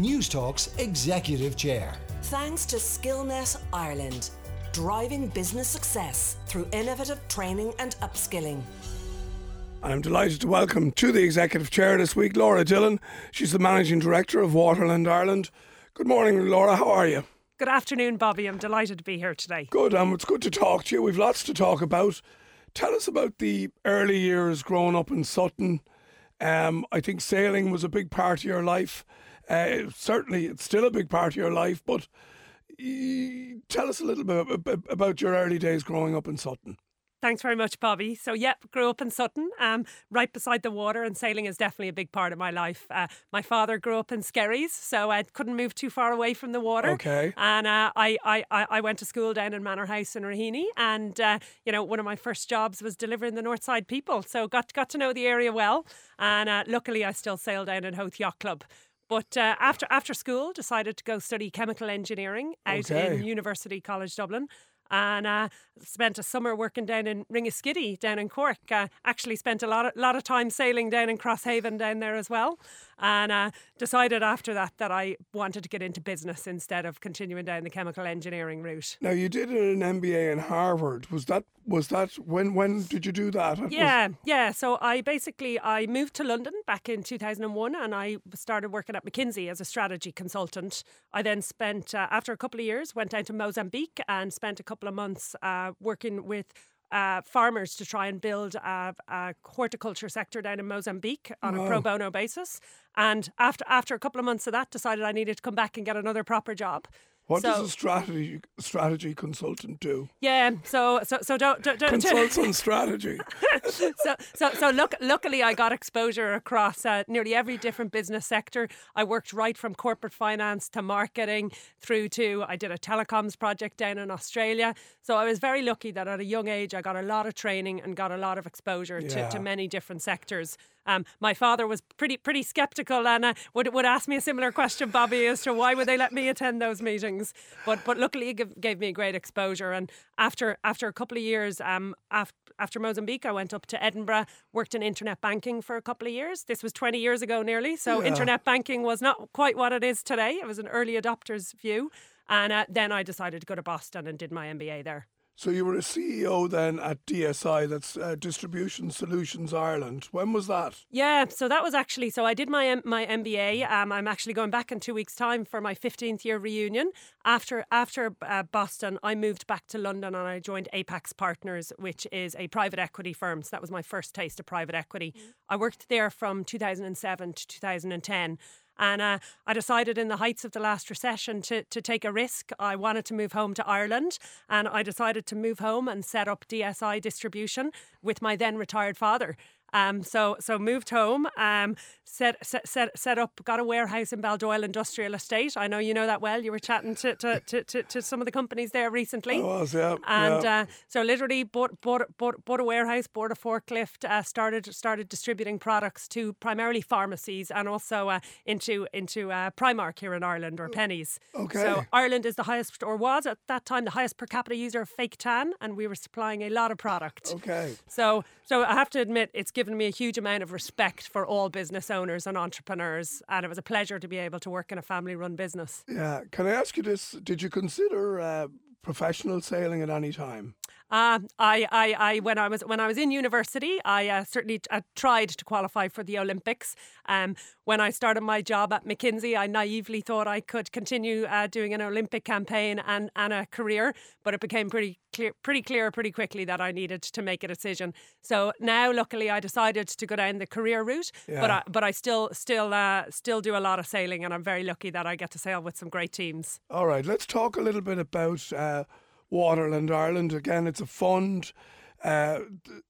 Newstalk's Executive Chair. Thanks to Skillnet Ireland, driving business success through innovative training and upskilling. I'm delighted to welcome to the Executive Chair this week Laura Dillon. She's the Managing Director of Waterland Ireland. Good morning, Laura. How are you? Good afternoon, Bobby. I'm delighted to be here today. Good. Um, it's good to talk to you. We've lots to talk about. Tell us about the early years growing up in Sutton. Um, I think sailing was a big part of your life. Uh, certainly, it's still a big part of your life. But tell us a little bit about your early days growing up in Sutton. Thanks very much, Bobby. So, yep, grew up in Sutton, um, right beside the water, and sailing is definitely a big part of my life. Uh, my father grew up in Skerries, so I couldn't move too far away from the water. Okay. And uh, I, I, I went to school down in Manor House in Raheny, and uh, you know, one of my first jobs was delivering the Northside people, so got got to know the area well. And uh, luckily, I still sail down in Howth Yacht Club. But uh, after after school, decided to go study chemical engineering out Okay. in University College Dublin and uh, spent a summer working down in Ringaskiddy down in Cork. Uh, actually spent a lot of, lot of time sailing down in Crosshaven down there as well. And uh, decided after that that I wanted to get into business instead of continuing down the chemical engineering route. Now you did an MBA in Harvard. Was that was that when when did you do that? It was- Yeah, yeah. So I basically I moved to London back in 2001 and I started working at McKinsey as a strategy consultant. I then spent uh, after a couple of years went down to Mozambique and spent a couple of months uh, working with uh, farmers to try and build a, a horticulture sector down in Mozambique on a pro bono basis. And after after a couple of months of that, decided I needed to come back and get another proper job. What So- does a strategy strategy consultant do? Yeah, so so so don't, don't, don't Consults on strategy. so so so look, luckily I got exposure across uh, nearly every different business sector. I worked right from corporate finance to marketing through to I did a telecoms project down in Australia. So I was very lucky that at a young age I got a lot of training and got a lot of exposure to, to many different sectors. Um, my father was pretty pretty skeptical and uh, would would ask me a similar question, Bobby, as to why would they let me attend those meetings. But but luckily it gave, gave me a great exposure. And after after a couple of years, um, after after Mozambique, I went up to Edinburgh, worked in internet banking for a couple of years. This was 20 years ago nearly. So Yeah. internet banking was not quite what it is today. It was an early adopter's view. And uh, then I decided to go to Boston and did my MBA there. So you were a CEO then at DSI, that's uh, Distribution Solutions Ireland. When was that? Yeah, so that was actually so I did my M- my MBA. Um, I'm actually going back in two weeks' time for my 15th year reunion. After after uh, Boston, I moved back to London and I joined Apax Partners, which is a private equity firm. So that was my first taste of private equity. I worked there from 2007 to 2010. And uh, I decided in the heights of the last recession to, to take a risk. I wanted to move home to Ireland and I decided to move home and set up DSI distribution with my then retired father. Um, so so moved home, um, set, set set set up, got a warehouse in Baldoyle Industrial Estate. I know you know that well. You were chatting to to, to, to, to some of the companies there recently. I was, yeah. And yeah. uh, so literally bought, bought bought bought a warehouse, bought a forklift, uh, started started distributing products to primarily pharmacies and also uh, into into uh, Primark here in Ireland or Pennies. Okay. So Ireland is the highest or was at that time the highest per capita user of fake tan, and we were supplying a lot of product. okay. So, so I have to admit, it's given me a huge amount of respect for all business owners and entrepreneurs, and it was a pleasure to be able to work in a family-run business. Yeah. Can I ask you this? Did you consider uh, professional sailing at any time? Uh, I, I, I, when I was when I was in university, I uh, certainly uh, tried to qualify for the Olympics. Um, when I started my job at McKinsey, I naively thought I could continue uh, doing an Olympic campaign and, and a career, but it became pretty clear, pretty clear pretty quickly that I needed to make a decision. So now, luckily, I decided to go down the career route. But Yeah. I, but I still still uh, still do a lot of sailing, and I'm very lucky that I get to sail with some great teams. All right. Let's talk a little bit about uh, Waterland Ireland. Again, it's a fund uh,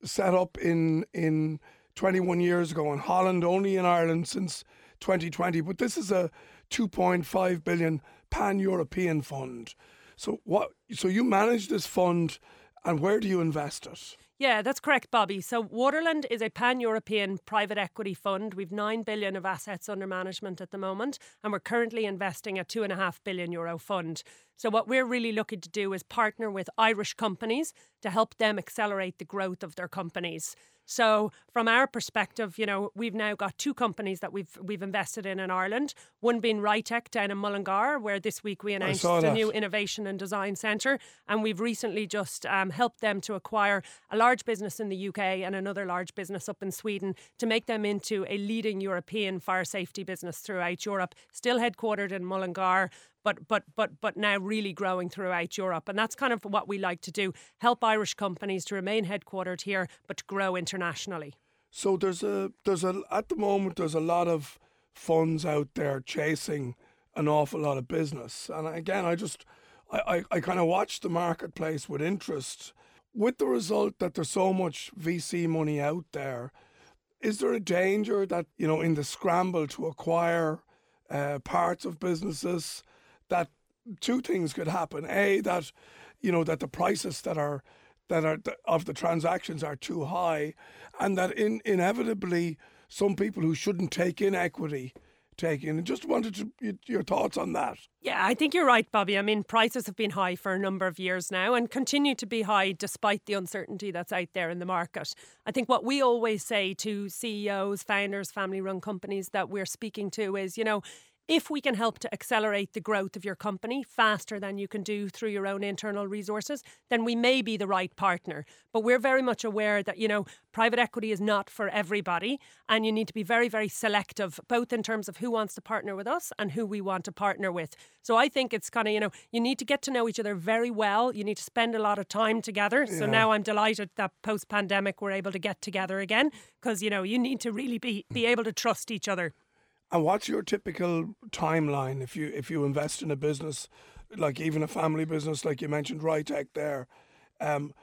set up in in 21 years ago in Holland, only in Ireland since 2020. But this is a 2.5 billion pan-European fund. So what? So you manage this fund, and where do you invest it? Yeah, that's correct, Bobby. So Waterland is a pan-European private equity fund. We've nine billion of assets under management at the moment, and we're currently investing a two and a half billion euro fund. So what we're really looking to do is partner with Irish companies to help them accelerate the growth of their companies. So from our perspective, you know, we've now got two companies that we've we've invested in in Ireland. One being Rytec down in Mullingar, where this week we announced a new innovation and design centre, and we've recently just um, helped them to acquire a large business in the UK and another large business up in Sweden to make them into a leading European fire safety business throughout Europe. Still headquartered in Mullingar, but but but but now really growing throughout Europe. And that's kind of what we like to do: help Irish companies to remain headquartered here, but to grow internationally. So there's a there's a at the moment there's a lot of funds out there chasing an awful lot of business, and again I just I I, I kind of watch the marketplace with interest, with the result that there's so much VC money out there. Is there a danger that you know in the scramble to acquire uh, parts of businesses that two things could happen: a that you know that the prices that are that are of the transactions are too high, and that in, inevitably some people who shouldn't take in equity take in. And just wanted to, your thoughts on that. Yeah, I think you're right, Bobby. I mean, prices have been high for a number of years now and continue to be high despite the uncertainty that's out there in the market. I think what we always say to CEOs, founders, family run companies that we're speaking to is, you know, if we can help to accelerate the growth of your company faster than you can do through your own internal resources, then we may be the right partner. But we're very much aware that, you know, private equity is not for everybody and you need to be very, very selective, both in terms of who wants to partner with us and who we want to partner with. So I think it's kind of, you know, you need to get to know each other very well. You need to spend a lot of time together. So now I'm delighted that post pandemic we're able to get together again because, you know, you need to really be, be able to trust each other. And what's your typical timeline if you if you invest in a business, like even a family business, like you mentioned, Rytec there, um,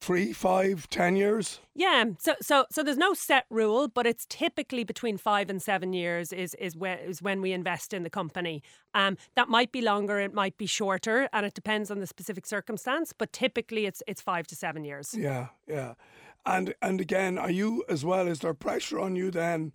three, five, ten years? Yeah, so so so there's no set rule, but it's typically between five and seven years is is when is when we invest in the company. Um, that might be longer, it might be shorter, and it depends on the specific circumstance. But typically, it's it's five to seven years. Yeah, yeah. And and again, are you as well? Is there pressure on you then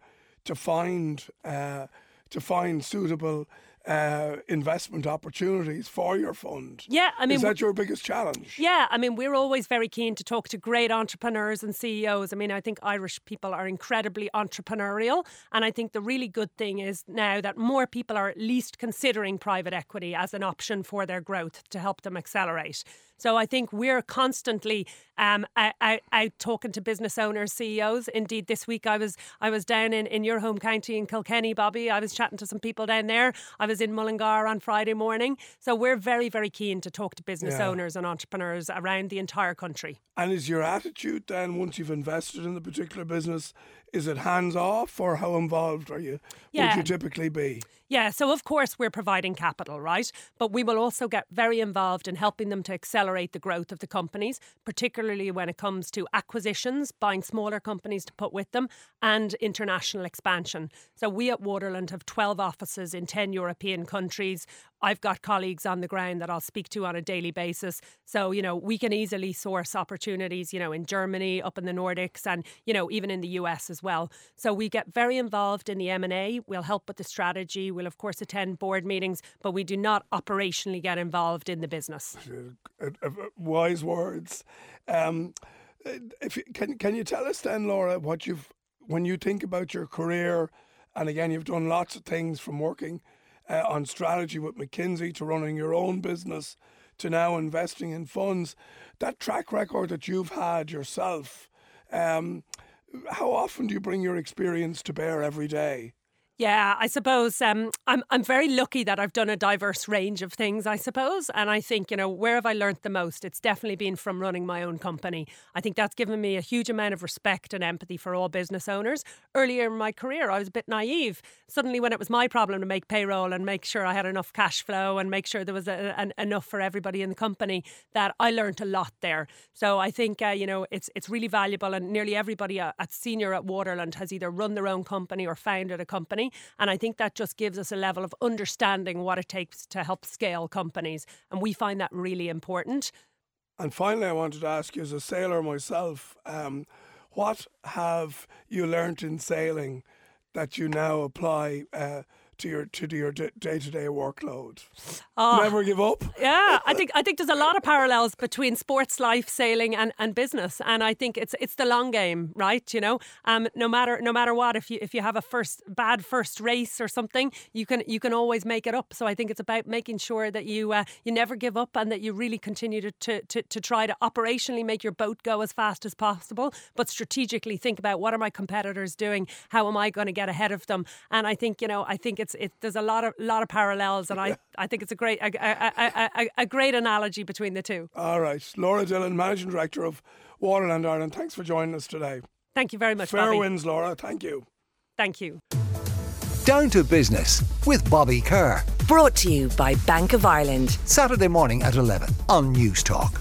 to find uh, to find suitable uh, investment opportunities for your fund? Yeah, I mean, is that your biggest challenge? Yeah, I mean, we're always very keen to talk to great entrepreneurs and CEOs. I mean, I think Irish people are incredibly entrepreneurial. And I think the really good thing is now that more people are at least considering private equity as an option for their growth to help them accelerate. So I think we're constantly um, out, out, out talking to business owners, CEOs. Indeed, this week I was I was down in, in your home county in Kilkenny, Bobby. I was chatting to some people down there. I was in Mullingar on Friday morning. So we're very, very keen to talk to business Yeah. owners and entrepreneurs around the entire country. And is your attitude then, once you've invested in the particular business, is it hands off or how involved are you? Would you typically be? Yeah, so of course we're providing capital, right? But we will also get very involved in helping them to accelerate the growth of the companies, particularly when it comes to acquisitions, buying smaller companies to put with them, and international expansion. So we at Waterland have 12 offices in 10 European countries. I've got colleagues on the ground that I'll speak to on a daily basis. So, you know, we can easily source opportunities, you know, in Germany, up in the Nordics and, you know, even in the US as well. So we get very involved in the M&A. We'll help with the strategy. We'll of course attend board meetings, but we do not operationally get involved in the business. Uh, uh, wise words. Um, if you, can can you tell us then, Laura, what you've when you think about your career, and again, you've done lots of things from working uh, on strategy with McKinsey to running your own business to now investing in funds. That track record that you've had yourself. Um, how often do you bring your experience to bear every day? Yeah, I suppose um, I'm I'm very lucky that I've done a diverse range of things. I suppose, and I think you know where have I learnt the most? It's definitely been from running my own company. I think that's given me a huge amount of respect and empathy for all business owners. Earlier in my career, I was a bit naive. Suddenly, when it was my problem to make payroll and make sure I had enough cash flow and make sure there was a, an, enough for everybody in the company, that I learnt a lot there. So I think uh, you know it's it's really valuable, and nearly everybody uh, at senior at Waterland has either run their own company or founded a company. And I think that just gives us a level of understanding what it takes to help scale companies. And we find that really important. And finally, I wanted to ask you, as a sailor myself, um, what have you learnt in sailing that you now apply uh, to your to your day to day workload? Oh. Never give up. Yeah, I think I think there's a lot of parallels between sports life, sailing, and, and business, and I think it's it's the long game, right? You know, um, no matter no matter what, if you if you have a first bad first race or something, you can you can always make it up. So I think it's about making sure that you uh, you never give up and that you really continue to, to to to try to operationally make your boat go as fast as possible, but strategically think about what are my competitors doing, how am I going to get ahead of them, and I think you know I think it's it there's a lot of lot of parallels, and I I think it's a great a, a, a, a, great analogy between the two. All right. Laura Dillon, Managing Director of Waterland Ireland, thanks for joining us today. Thank you very much, Fair Bobby. winds, Laura. Thank you. Thank you. Down to Business with Bobby Kerr. Brought to you by Bank of Ireland. Saturday morning at 11 on News Talk.